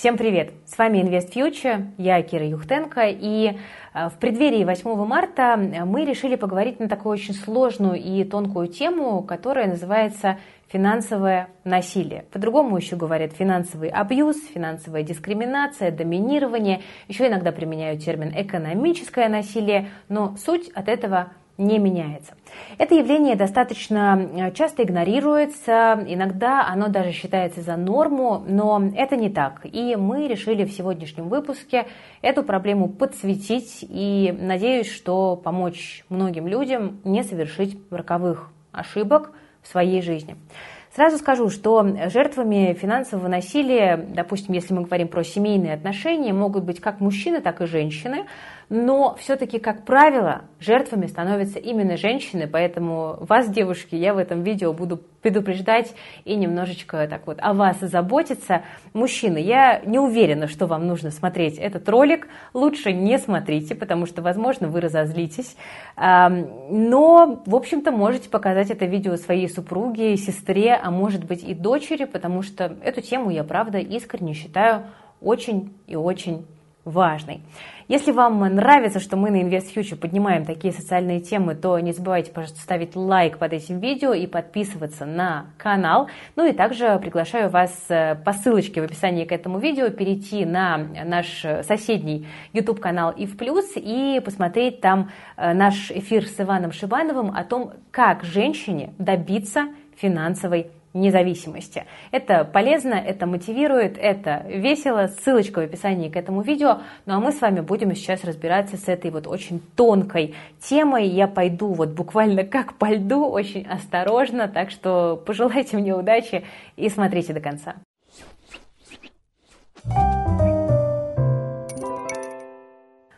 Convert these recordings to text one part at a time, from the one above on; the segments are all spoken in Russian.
Всем привет! С вами Invest Future, я Кира Юхтенко, и э, в преддверии 8 марта мы решили поговорить на такую очень сложную и тонкую тему, которая называется финансовое насилие. По-другому еще говорят финансовый абьюз, финансовая дискриминация, доминирование. Еще иногда применяют термин экономическое насилие, но суть от этого не меняется. Это явление достаточно э, часто игнорируется, иногда оно даже считается за норму, но это не так. И мы решили в сегодняшнем выпуске эту проблему подсветить и надеюсь, что помочь многим людям не совершить роковых ошибок в своей жизни. Сразу скажу, что жертвами финансового насилия, допустим, если мы говорим про семейные отношения, могут быть как мужчины, так и женщины но все-таки, как правило, жертвами становятся именно женщины, поэтому вас, девушки, я в этом видео буду предупреждать и немножечко так вот о вас заботиться. Мужчины, я не уверена, что вам нужно смотреть этот ролик, лучше не смотрите, потому что, возможно, вы разозлитесь, но, в общем-то, можете показать это видео своей супруге, сестре, а может быть и дочери, потому что эту тему я, правда, искренне считаю очень и очень важной. Если вам нравится, что мы на Invest Future поднимаем такие социальные темы, то не забывайте, пожалуйста, ставить лайк под этим видео и подписываться на канал. Ну и также приглашаю вас э, по ссылочке в описании к этому видео перейти на наш соседний YouTube канал и в плюс и посмотреть там э, наш эфир с Иваном Шибановым о том, как женщине добиться финансовой независимости. Это полезно, это мотивирует, это весело. Ссылочка в описании к этому видео. Ну а мы с вами будем сейчас разбираться с этой вот очень тонкой темой. Я пойду вот буквально как по льду, очень осторожно, так что пожелайте мне удачи и смотрите до конца.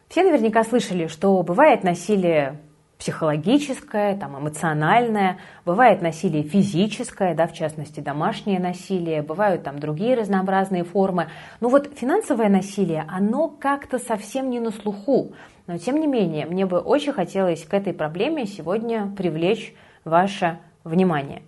Все наверняка слышали, что бывает насилие психологическое, там, эмоциональное, бывает насилие физическое, да, в частности, домашнее насилие, бывают там другие разнообразные формы. Но вот финансовое насилие, оно как-то совсем не на слуху. Но тем не менее, мне бы очень хотелось к этой проблеме сегодня привлечь ваше внимание.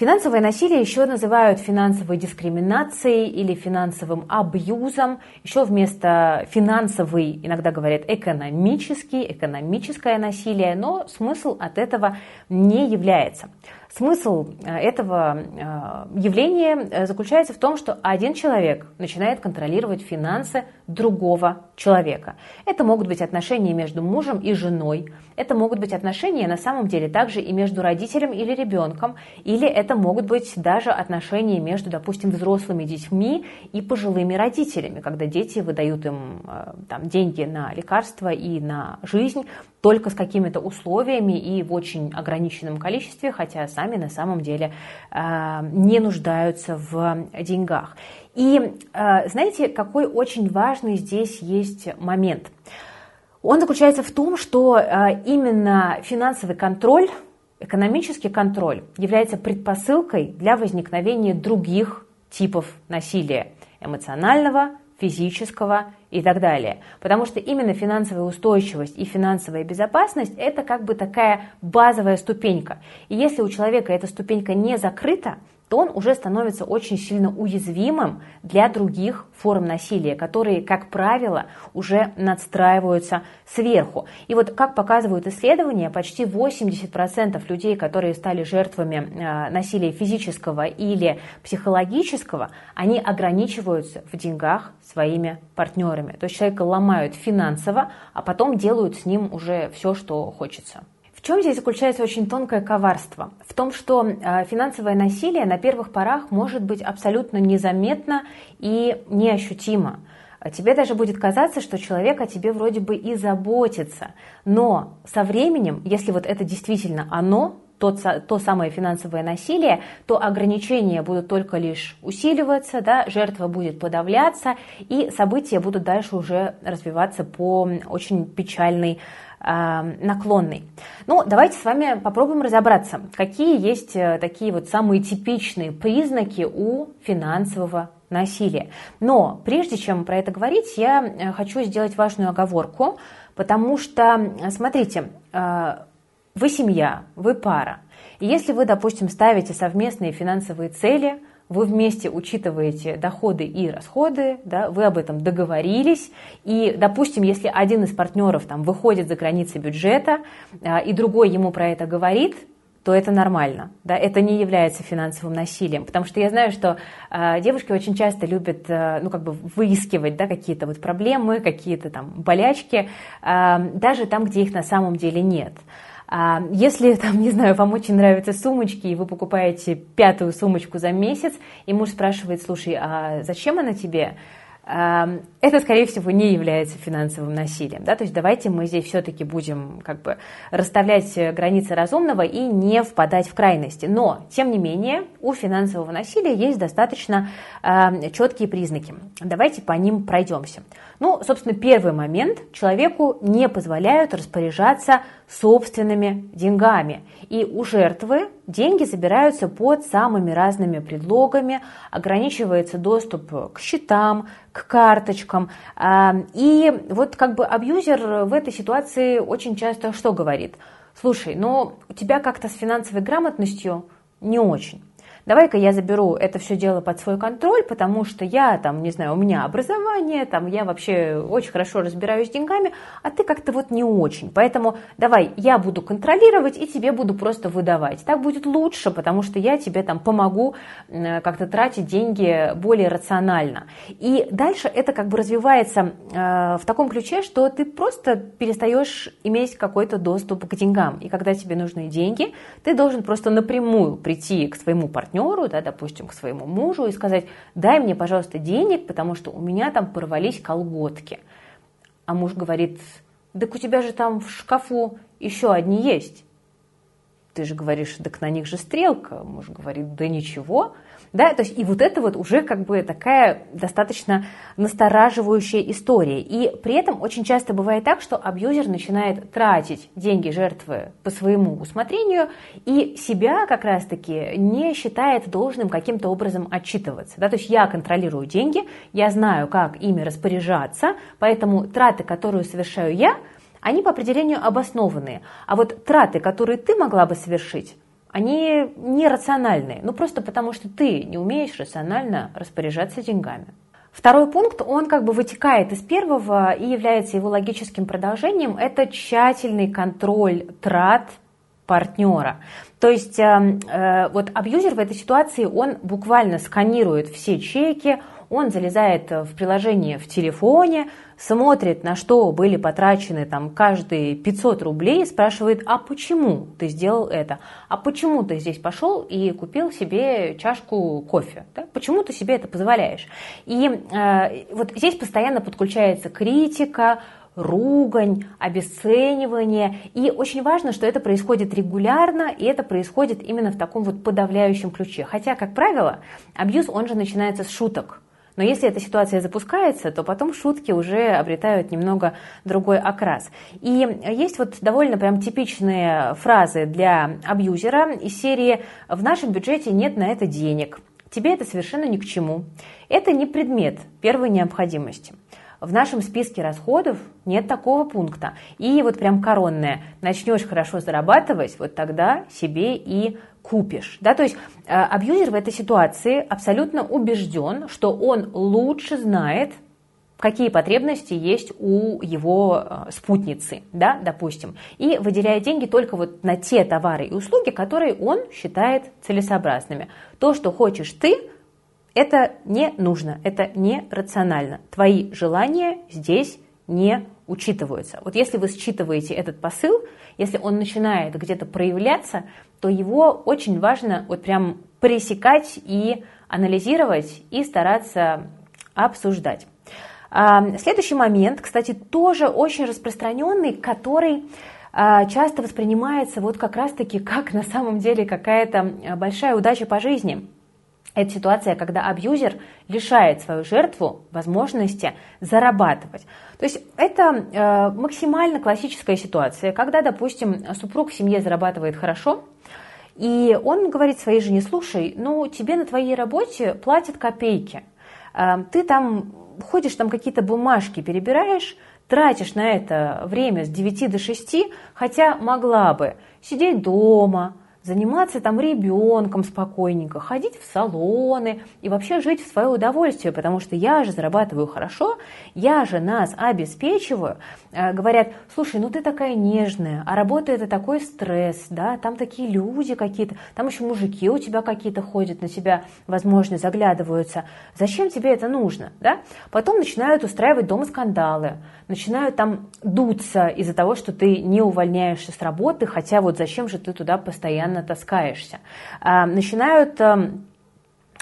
Финансовое насилие еще называют финансовой дискриминацией или финансовым абьюзом. Еще вместо финансовый иногда говорят экономический, экономическое насилие, но смысл от этого не является. Смысл э, этого э, явления э, заключается в том, что один человек начинает контролировать финансы другого человека. Это могут быть отношения между мужем и женой, это могут быть отношения на самом деле также и между родителем или ребенком, или это могут быть даже отношения между, допустим, взрослыми детьми и пожилыми родителями, когда дети выдают им там, деньги на лекарства и на жизнь только с какими-то условиями и в очень ограниченном количестве, хотя сами на самом деле э, не нуждаются в деньгах. И э, знаете, какой очень важный здесь есть момент? Он заключается в том, что э, именно финансовый контроль, экономический контроль является предпосылкой для возникновения других типов насилия эмоционального, физического и так далее. Потому что именно финансовая устойчивость и финансовая безопасность – это как бы такая базовая ступенька. И если у человека эта ступенька не закрыта, то он уже становится очень сильно уязвимым для других форм насилия, которые, как правило, уже надстраиваются сверху. И вот, как показывают исследования, почти 80% людей, которые стали жертвами э, насилия физического или психологического, они ограничиваются в деньгах своими партнерами. То есть человека ломают финансово, а потом делают с ним уже все, что хочется. В чем здесь заключается очень тонкое коварство? В том, что э, финансовое насилие на первых порах может быть абсолютно незаметно и неощутимо. Тебе даже будет казаться, что человек о тебе вроде бы и заботится. Но со временем, если вот это действительно оно, то, то самое финансовое насилие, то ограничения будут только лишь усиливаться, да, жертва будет подавляться, и события будут дальше уже развиваться по очень печальной наклонный. Ну, давайте с вами попробуем разобраться, какие есть э, такие вот самые типичные признаки у финансового насилия. Но прежде чем про это говорить, я э, хочу сделать важную оговорку, потому что, смотрите, э, вы семья, вы пара. И если вы, допустим, ставите совместные финансовые цели, вы вместе учитываете доходы и расходы, да, вы об этом договорились, и, допустим, если один из партнеров там выходит за границы бюджета, а, и другой ему про это говорит, то это нормально, да, это не является финансовым насилием, потому что я знаю, что э, девушки очень часто любят, э, ну, как бы выискивать, да, какие-то вот проблемы, какие-то там болячки, э, даже там, где их на самом деле нет. А если, там, не знаю, вам очень нравятся сумочки, и вы покупаете пятую сумочку за месяц, и муж спрашивает, слушай, а зачем она тебе? это, скорее всего, не является финансовым насилием. Да? То есть давайте мы здесь все-таки будем как бы расставлять границы разумного и не впадать в крайности. Но, тем не менее, у финансового насилия есть достаточно э, четкие признаки. Давайте по ним пройдемся. Ну, собственно, первый момент. Человеку не позволяют распоряжаться собственными деньгами. И у жертвы деньги забираются под самыми разными предлогами, ограничивается доступ к счетам, к карточкам. А, и вот как бы абьюзер в этой ситуации очень часто что говорит? Слушай, ну у тебя как-то с финансовой грамотностью не очень давай-ка я заберу это все дело под свой контроль, потому что я там, не знаю, у меня образование, там я вообще очень хорошо разбираюсь с деньгами, а ты как-то вот не очень. Поэтому давай я буду контролировать и тебе буду просто выдавать. Так будет лучше, потому что я тебе там помогу как-то тратить деньги более рационально. И дальше это как бы развивается э, в таком ключе, что ты просто перестаешь иметь какой-то доступ к деньгам. И когда тебе нужны деньги, ты должен просто напрямую прийти к своему партнеру, партнеру, да, допустим, к своему мужу и сказать, дай мне, пожалуйста, денег, потому что у меня там порвались колготки. А муж говорит, так у тебя же там в шкафу еще одни есть. Ты же говоришь, так на них же стрелка. Муж говорит, да ничего. Да, то есть и вот это вот уже как бы такая достаточно настораживающая история. И при этом очень часто бывает так, что абьюзер начинает тратить деньги жертвы по своему усмотрению и себя как раз-таки не считает должным каким-то образом отчитываться. Да? То есть я контролирую деньги, я знаю, как ими распоряжаться, поэтому траты, которые совершаю я, они по определению обоснованные. А вот траты, которые ты могла бы совершить, они нерациональные, ну просто потому что ты не умеешь рационально распоряжаться деньгами. Второй пункт, он как бы вытекает из первого и является его логическим продолжением, это тщательный контроль трат партнера. То есть э, э, вот абьюзер в этой ситуации, он буквально сканирует все чеки, он залезает в приложение в телефоне, смотрит, на что были потрачены там каждые 500 рублей, спрашивает, а почему ты сделал это? А почему ты здесь пошел и купил себе чашку кофе? Да? Почему ты себе это позволяешь? И э, вот здесь постоянно подключается критика, ругань, обесценивание. И очень важно, что это происходит регулярно, и это происходит именно в таком вот подавляющем ключе. Хотя, как правило, абьюз, он же начинается с шуток. Но если эта ситуация запускается, то потом шутки уже обретают немного другой окрас. И есть вот довольно прям типичные фразы для абьюзера из серии «В нашем бюджете нет на это денег», «Тебе это совершенно ни к чему», «Это не предмет первой необходимости», в нашем списке расходов нет такого пункта. И вот прям коронное. Начнешь хорошо зарабатывать, вот тогда себе и купишь. Да? То есть э, абьюзер в этой ситуации абсолютно убежден, что он лучше знает, какие потребности есть у его э, спутницы, да, допустим, и выделяет деньги только вот на те товары и услуги, которые он считает целесообразными. То, что хочешь ты, это не нужно, это не рационально. Твои желания здесь не учитываются. Вот если вы считываете этот посыл, если он начинает где-то проявляться, то его очень важно вот прям пресекать и анализировать и стараться обсуждать. А, следующий момент, кстати, тоже очень распространенный, который а, часто воспринимается вот как раз-таки как на самом деле какая-то большая удача по жизни – это ситуация, когда абьюзер лишает свою жертву возможности зарабатывать. То есть это э, максимально классическая ситуация, когда, допустим, супруг в семье зарабатывает хорошо, и он говорит своей жене, слушай, ну тебе на твоей работе платят копейки, э, ты там ходишь, там какие-то бумажки перебираешь, тратишь на это время с 9 до 6, хотя могла бы сидеть дома, заниматься там ребенком спокойненько, ходить в салоны и вообще жить в свое удовольствие, потому что я же зарабатываю хорошо, я же нас обеспечиваю. Э, говорят, слушай, ну ты такая нежная, а работа это такой стресс, да, там такие люди какие-то, там еще мужики у тебя какие-то ходят, на тебя, возможно, заглядываются. Зачем тебе это нужно, да? Потом начинают устраивать дома скандалы, начинают там дуться из-за того, что ты не увольняешься с работы, хотя вот зачем же ты туда постоянно таскаешься. А, начинают эм,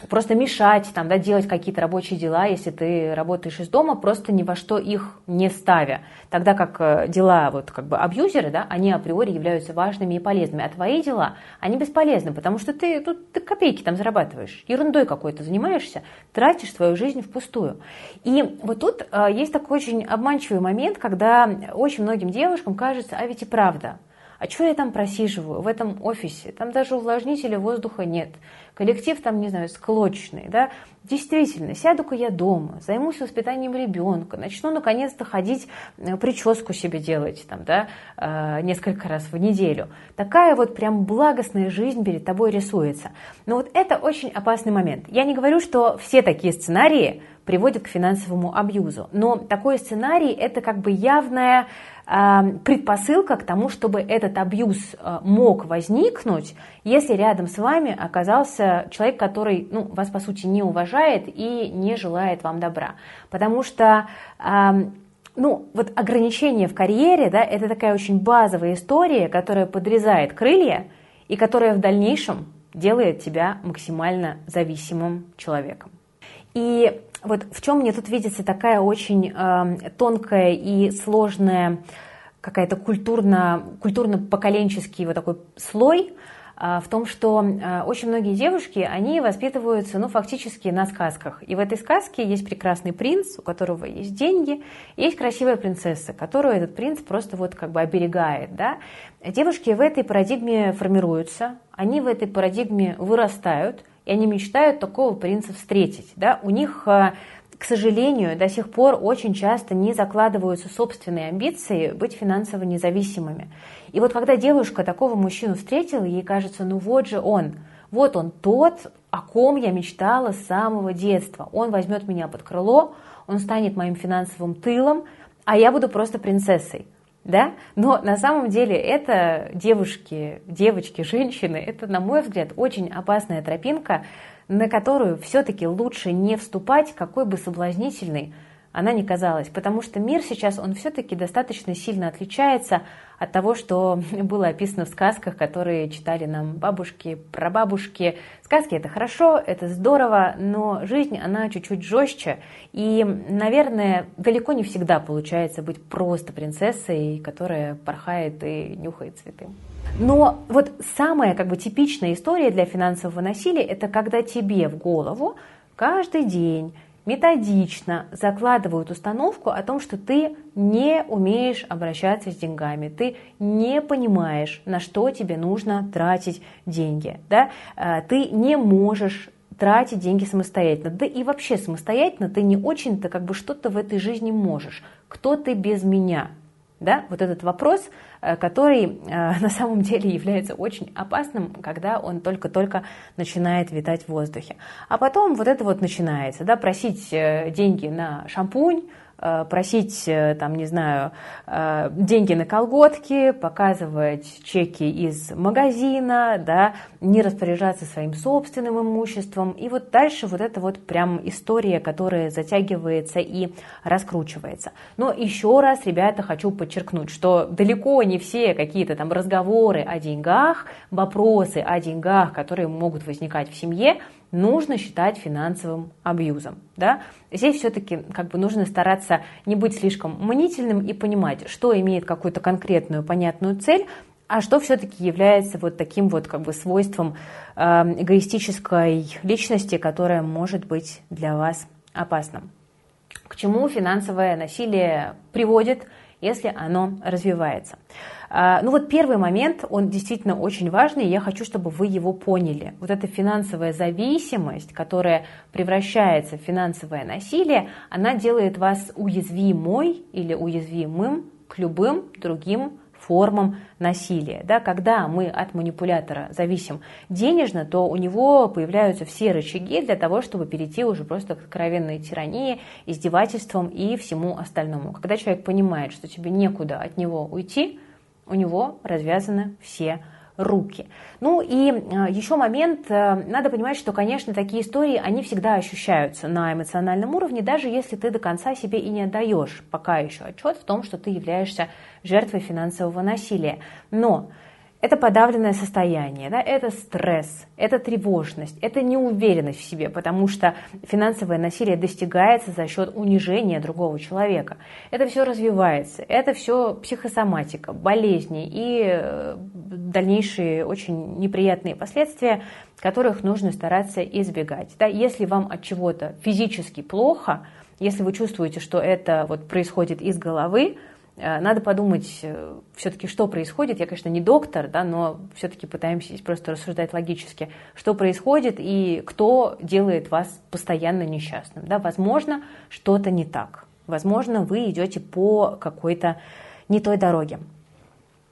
просто мешать, там, да, делать какие-то рабочие дела, если ты работаешь из дома, просто ни во что их не ставя. Тогда как э, дела, вот как бы абьюзеры, да, они априори являются важными и полезными, а твои дела, они бесполезны, потому что ты, ну, ты копейки там зарабатываешь, ерундой какой-то занимаешься, тратишь свою жизнь впустую. И вот тут э, есть такой очень обманчивый момент, когда очень многим девушкам кажется, а ведь и правда, а что я там просиживаю в этом офисе? Там даже увлажнителя воздуха нет. Коллектив там, не знаю, склочный, да? Действительно, сяду-ка я дома, займусь воспитанием ребенка, начну наконец-то ходить, э, прическу себе делать там, да, э, несколько раз в неделю. Такая вот прям благостная жизнь перед тобой рисуется. Но вот это очень опасный момент. Я не говорю, что все такие сценарии приводят к финансовому абьюзу, но такой сценарий это как бы явная предпосылка к тому, чтобы этот абьюз э, мог возникнуть, если рядом с вами оказался человек, который ну, вас, по сути, не уважает и не желает вам добра. Потому что ну, вот ограничение в карьере, да, это такая очень базовая история, которая подрезает крылья и которая в дальнейшем делает тебя максимально зависимым человеком. И вот в чем мне тут видится такая очень э, тонкая и сложная какая-то культурно, культурно-поколенческий вот такой слой, э, в том, что э, очень многие девушки, они воспитываются, ну, фактически на сказках. И в этой сказке есть прекрасный принц, у которого есть деньги, и есть красивая принцесса, которую этот принц просто вот как бы оберегает, да. Девушки в этой парадигме формируются, они в этой парадигме вырастают, и они мечтают такого принца встретить. Да? У них, э, к сожалению, до сих пор очень часто не закладываются собственные амбиции быть финансово независимыми. И вот когда девушка такого мужчину встретила, ей кажется, ну вот же он, вот он тот, о ком я мечтала с самого детства. Он возьмет меня под крыло, он станет моим финансовым тылом, а я буду просто принцессой да, но на самом деле это девушки, девочки, женщины, это, на мой взгляд, очень опасная тропинка, на которую все-таки лучше не вступать, какой бы соблазнительной она не казалась, потому что мир сейчас, он все-таки достаточно сильно отличается от того, что было описано в сказках, которые читали нам бабушки, прабабушки. Сказки это хорошо, это здорово, но жизнь, она чуть-чуть жестче. И, наверное, далеко не всегда получается быть просто принцессой, которая порхает и нюхает цветы. Но вот самая как бы типичная история для финансового насилия – это когда тебе в голову каждый день методично закладывают установку о том, что ты не умеешь обращаться с деньгами, ты не понимаешь, на что тебе нужно тратить деньги, да? Э, ты не можешь тратить деньги самостоятельно. Да и вообще самостоятельно ты не очень-то как бы что-то в этой жизни можешь. Кто ты без меня? Да? Вот этот вопрос, э, который э, на самом деле является очень опасным, когда он только-только начинает витать в воздухе. А потом вот это вот начинается, да, просить э, деньги на шампунь, просить, э, там, не знаю, э, деньги на колготки, показывать чеки из магазина, да, не распоряжаться своим собственным имуществом. И вот дальше вот это вот прям история, которая затягивается и раскручивается. Но еще раз, ребята, хочу подчеркнуть, что далеко не все какие-то там разговоры о деньгах, вопросы о деньгах, которые могут возникать в семье, нужно считать финансовым абьюзом. Да? Здесь все-таки как бы нужно стараться не быть слишком мнительным и понимать, что имеет какую-то конкретную понятную цель, а что все-таки является вот таким вот как бы свойством э, эгоистической личности, которая может быть для вас опасным. К чему финансовое насилие приводит, если оно развивается? А, ну вот первый момент, он действительно очень важный, и я хочу, чтобы вы его поняли. Вот эта финансовая зависимость, которая превращается в финансовое насилие, она делает вас уязвимой или уязвимым к любым другим формам насилия. Да, когда мы от манипулятора зависим денежно, то у него появляются все рычаги для того, чтобы перейти уже просто к откровенной тирании, издевательствам и всему остальному. Когда человек понимает, что тебе некуда от него уйти, у него развязаны все руки. Ну и э, еще момент, э, надо понимать, что, конечно, такие истории, они всегда ощущаются на эмоциональном уровне, даже если ты до конца себе и не отдаешь пока еще отчет в том, что ты являешься жертвой финансового насилия. Но это подавленное состояние, да, это стресс, это тревожность, это неуверенность в себе, потому что финансовое насилие достигается за счет унижения другого человека. Это все развивается, это все психосоматика, болезни и э, дальнейшие очень неприятные последствия, которых нужно стараться избегать. Да, если вам от чего-то физически плохо, если вы чувствуете, что это вот происходит из головы, надо подумать э, все-таки, что происходит. Я, конечно, не доктор, да, но все-таки пытаемся здесь просто рассуждать логически, что происходит и кто делает вас постоянно несчастным. Да. Возможно, что-то не так. Возможно, вы идете по какой-то не той дороге.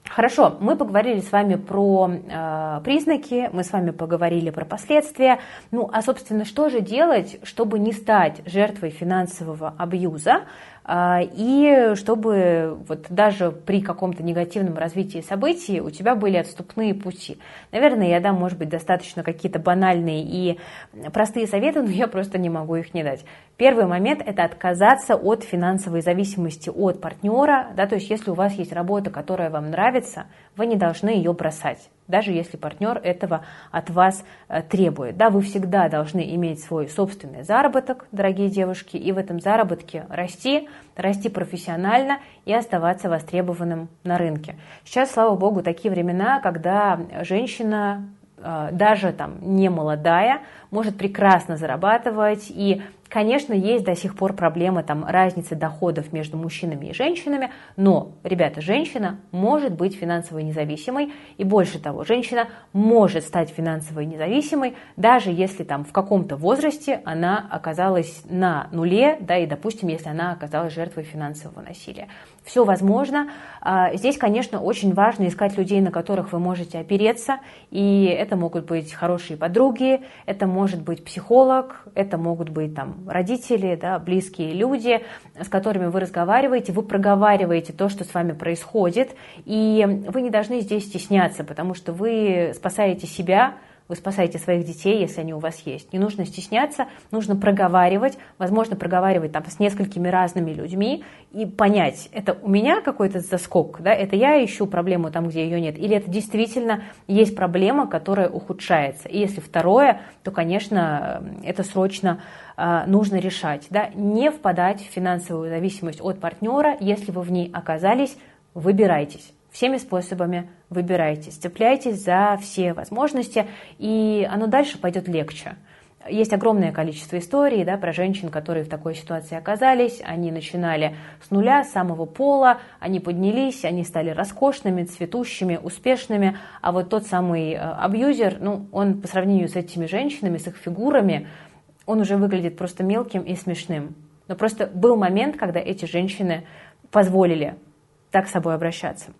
Хорошо, мы поговорили с вами про э, признаки, мы с вами поговорили про последствия. Ну, а, собственно, что же делать, чтобы не стать жертвой финансового абьюза? А, и чтобы вот даже при каком-то негативном развитии событий у тебя были отступные пути. Наверное, я дам, может быть, достаточно какие-то банальные и простые советы, но я просто не могу их не дать. Первый момент – это отказаться от финансовой зависимости от партнера. Да, то есть если у вас есть работа, которая вам нравится, вы не должны ее бросать даже если партнер этого от вас э, требует. Да, вы всегда должны иметь свой собственный заработок, дорогие девушки, и в этом заработке расти, расти профессионально и оставаться востребованным на рынке. Сейчас, слава богу, такие времена, когда женщина э, даже там не молодая, может прекрасно зарабатывать и Конечно, есть до сих пор проблема там, разницы доходов между мужчинами и женщинами, но, ребята, женщина может быть финансово независимой, и больше того, женщина может стать финансово независимой, даже если там в каком-то возрасте она оказалась на нуле, да, и, допустим, если она оказалась жертвой финансового насилия. Все возможно. А, здесь, конечно, очень важно искать людей, на которых вы можете опереться, и это могут быть хорошие подруги, это может быть психолог, это могут быть там родители, да, близкие люди, с которыми вы разговариваете, вы проговариваете то, что с вами происходит, и вы не должны здесь стесняться, потому что вы спасаете себя, вы спасаете своих детей, если они у вас есть. Не нужно стесняться, нужно проговаривать, возможно, проговаривать там с несколькими разными людьми и понять, это у меня какой-то заскок, да, это я ищу проблему там, где ее нет, или это действительно есть проблема, которая ухудшается. И если второе, то, конечно, это срочно э, нужно решать. Да? Не впадать в финансовую зависимость от партнера, если вы в ней оказались, выбирайтесь всеми способами выбирайтесь, цепляйтесь за все возможности, и оно дальше пойдет легче. Есть огромное количество историй да, про женщин, которые в такой ситуации оказались. Они начинали с нуля, с самого пола, они поднялись, они стали роскошными, цветущими, успешными. А вот тот самый э, абьюзер, ну, он по сравнению с этими женщинами, с их фигурами, он уже выглядит просто мелким и смешным. Но просто был момент, когда эти женщины позволили так с собой обращаться.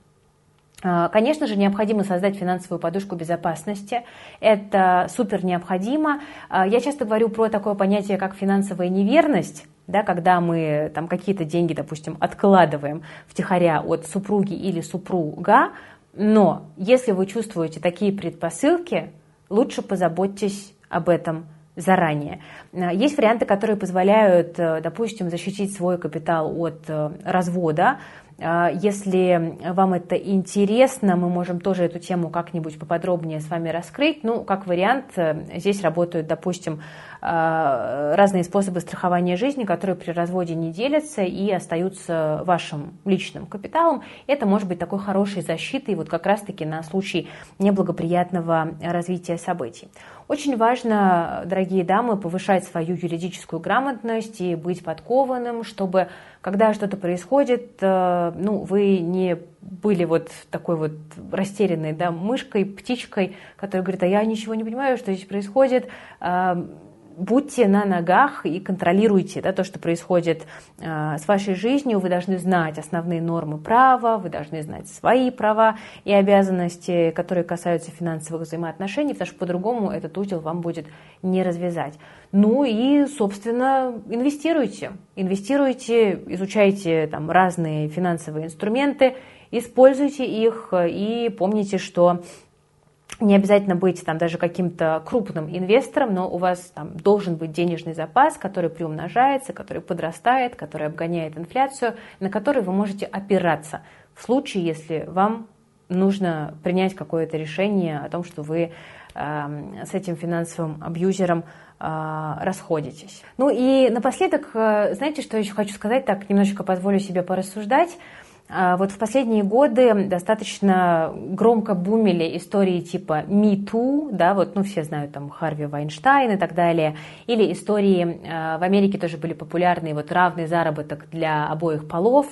А, конечно же, необходимо создать финансовую подушку безопасности. Это супер необходимо. А, я часто говорю про такое понятие, как финансовая неверность. Да, когда мы там какие-то деньги, допустим, откладываем втихаря от супруги или супруга, но если вы чувствуете такие предпосылки, лучше позаботьтесь об этом заранее. А, есть варианты, которые позволяют, э, допустим, защитить свой капитал от э, развода, если вам это интересно, мы можем тоже эту тему как-нибудь поподробнее с вами раскрыть. Ну, как вариант, э, здесь работают, допустим, а, разные способы страхования жизни, которые при разводе не делятся и остаются вашим личным капиталом. Это может быть такой хорошей защитой вот как раз-таки на случай неблагоприятного развития событий. Очень важно, дорогие дамы, повышать свою юридическую грамотность и быть подкованным, чтобы, когда что-то происходит, э, ну, вы не были вот такой вот растерянной да, мышкой, птичкой, которая говорит, а я ничего не понимаю, что здесь происходит, э, будьте на ногах и контролируйте да, то, что происходит э, с вашей жизнью. Вы должны знать основные нормы права, вы должны знать свои права и обязанности, которые касаются финансовых взаимоотношений, потому что по-другому этот узел вам будет не развязать. Ну и, собственно, инвестируйте. Инвестируйте, изучайте там разные финансовые инструменты, используйте их и помните, что не обязательно быть там даже каким-то крупным инвестором, но у вас там должен быть денежный запас, который приумножается, который подрастает, который обгоняет инфляцию, на который вы можете опираться в случае, если вам нужно принять какое-то решение о том, что вы э, с этим финансовым абьюзером э, расходитесь. Ну и напоследок, э, знаете, что еще хочу сказать, так немножечко позволю себе порассуждать. А, вот в последние годы достаточно громко бумили истории типа Me Too, да, вот, ну, все знают там Харви Вайнштайн и так далее, или истории а, в Америке тоже были популярны, вот равный заработок для обоих полов,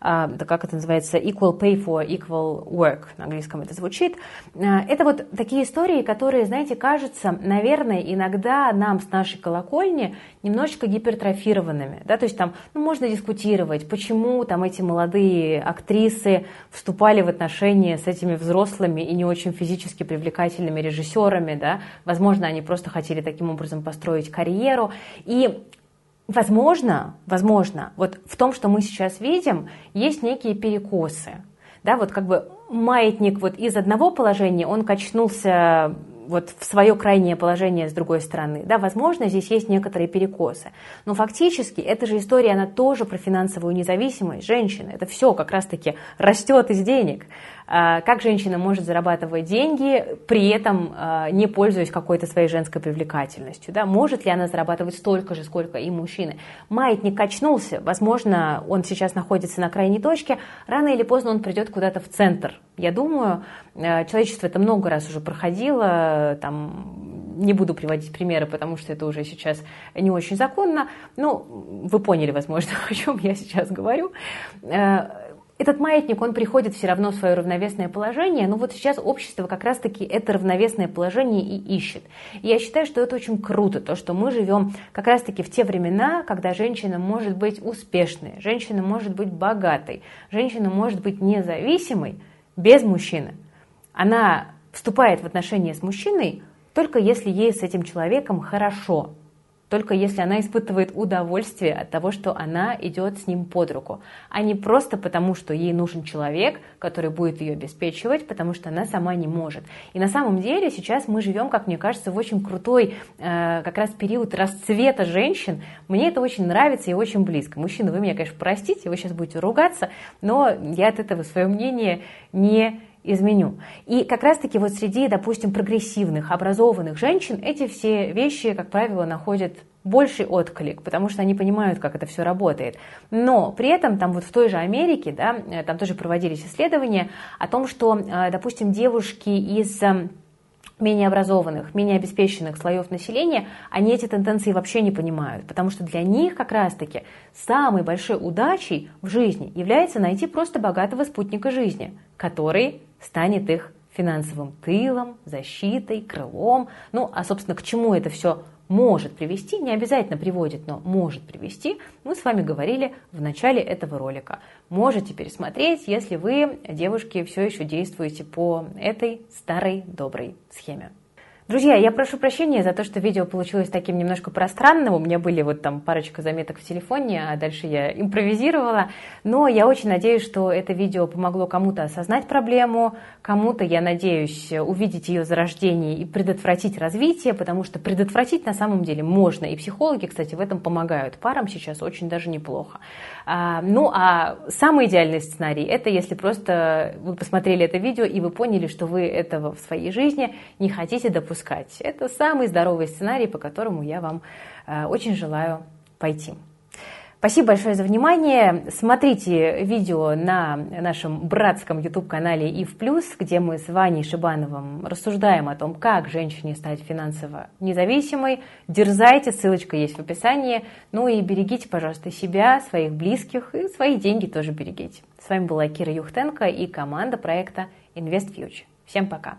да как это называется, equal pay for equal work, на английском это звучит. А, это вот такие истории, которые, знаете, кажутся, наверное, иногда нам с нашей колокольни немножечко гипертрофированными, да, то есть там, ну, можно дискутировать, почему там эти молодые актрисы вступали в отношения с этими взрослыми и не очень физически привлекательными режиссерами, да, возможно, они просто хотели таким образом построить карьеру, и Возможно, возможно, вот в том, что мы сейчас видим, есть некие перекосы. Да, вот как бы маятник вот из одного положения, он качнулся вот в свое крайнее положение с другой стороны. Да, возможно, здесь есть некоторые перекосы. Но фактически эта же история, она тоже про финансовую независимость женщины. Это все как раз-таки растет из денег. А, как женщина может зарабатывать деньги, при этом а, не пользуясь какой-то своей женской привлекательностью. Да? Может ли она зарабатывать столько же, сколько и мужчины? Маятник качнулся, возможно, он сейчас находится на крайней точке, рано или поздно он придет куда-то в центр. Я думаю, а, человечество это много раз уже проходило, там, не буду приводить примеры, потому что это уже сейчас не очень законно, но вы поняли, возможно, о чем я сейчас говорю этот маятник, он приходит все равно в свое равновесное положение, но вот сейчас общество как раз-таки это равновесное положение и ищет. И я считаю, что это очень круто, то, что мы живем как раз-таки в те времена, когда женщина может быть успешной, женщина может быть богатой, женщина может быть независимой без мужчины. Она вступает в отношения с мужчиной только если ей с этим человеком хорошо, только если она испытывает удовольствие от того, что она идет с ним под руку, а не просто потому, что ей нужен человек, который будет ее обеспечивать, потому что она сама не может. И на самом деле сейчас мы живем, как мне кажется, в очень крутой э, как раз период расцвета женщин. Мне это очень нравится и очень близко. Мужчины, вы меня, конечно, простите, вы сейчас будете ругаться, но я от этого свое мнение не изменю. И как раз-таки вот среди, допустим, прогрессивных, образованных женщин эти все вещи, как правило, находят больший отклик, потому что они понимают, как это все работает. Но при этом там вот в той же Америке, да, э, там тоже проводились исследования о том, что, э, допустим, девушки из э, менее образованных, менее обеспеченных слоев населения, они эти тенденции вообще не понимают, потому что для них как раз-таки самой большой удачей в жизни является найти просто богатого спутника жизни, который станет их финансовым тылом, защитой, крылом. Ну, а, собственно, к чему это все может привести, не обязательно приводит, но может привести, мы с вами говорили в начале этого ролика. Можете пересмотреть, если вы, девушки, все еще действуете по этой старой доброй схеме. Друзья, я прошу прощения за то, что видео получилось таким немножко пространным. У меня были вот там парочка заметок в телефоне, а дальше я импровизировала. Но я очень надеюсь, что это видео помогло кому-то осознать проблему, кому-то, я надеюсь, увидеть ее зарождение и предотвратить развитие, потому что предотвратить на самом деле можно. И психологи, кстати, в этом помогают парам сейчас очень даже неплохо. А, ну, а самый идеальный сценарий – это если просто вы посмотрели это видео и вы поняли, что вы этого в своей жизни не хотите допускать отпускать. Это самый здоровый сценарий, по которому я вам э, очень желаю пойти. Спасибо большое за внимание. Смотрите видео на нашем братском YouTube-канале и в плюс, где мы с Ваней Шибановым рассуждаем о том, как женщине стать финансово независимой. Дерзайте, ссылочка есть в описании. Ну и берегите, пожалуйста, себя, своих близких и свои деньги тоже берегите. С вами была Кира Юхтенко и команда проекта Invest Future. Всем пока!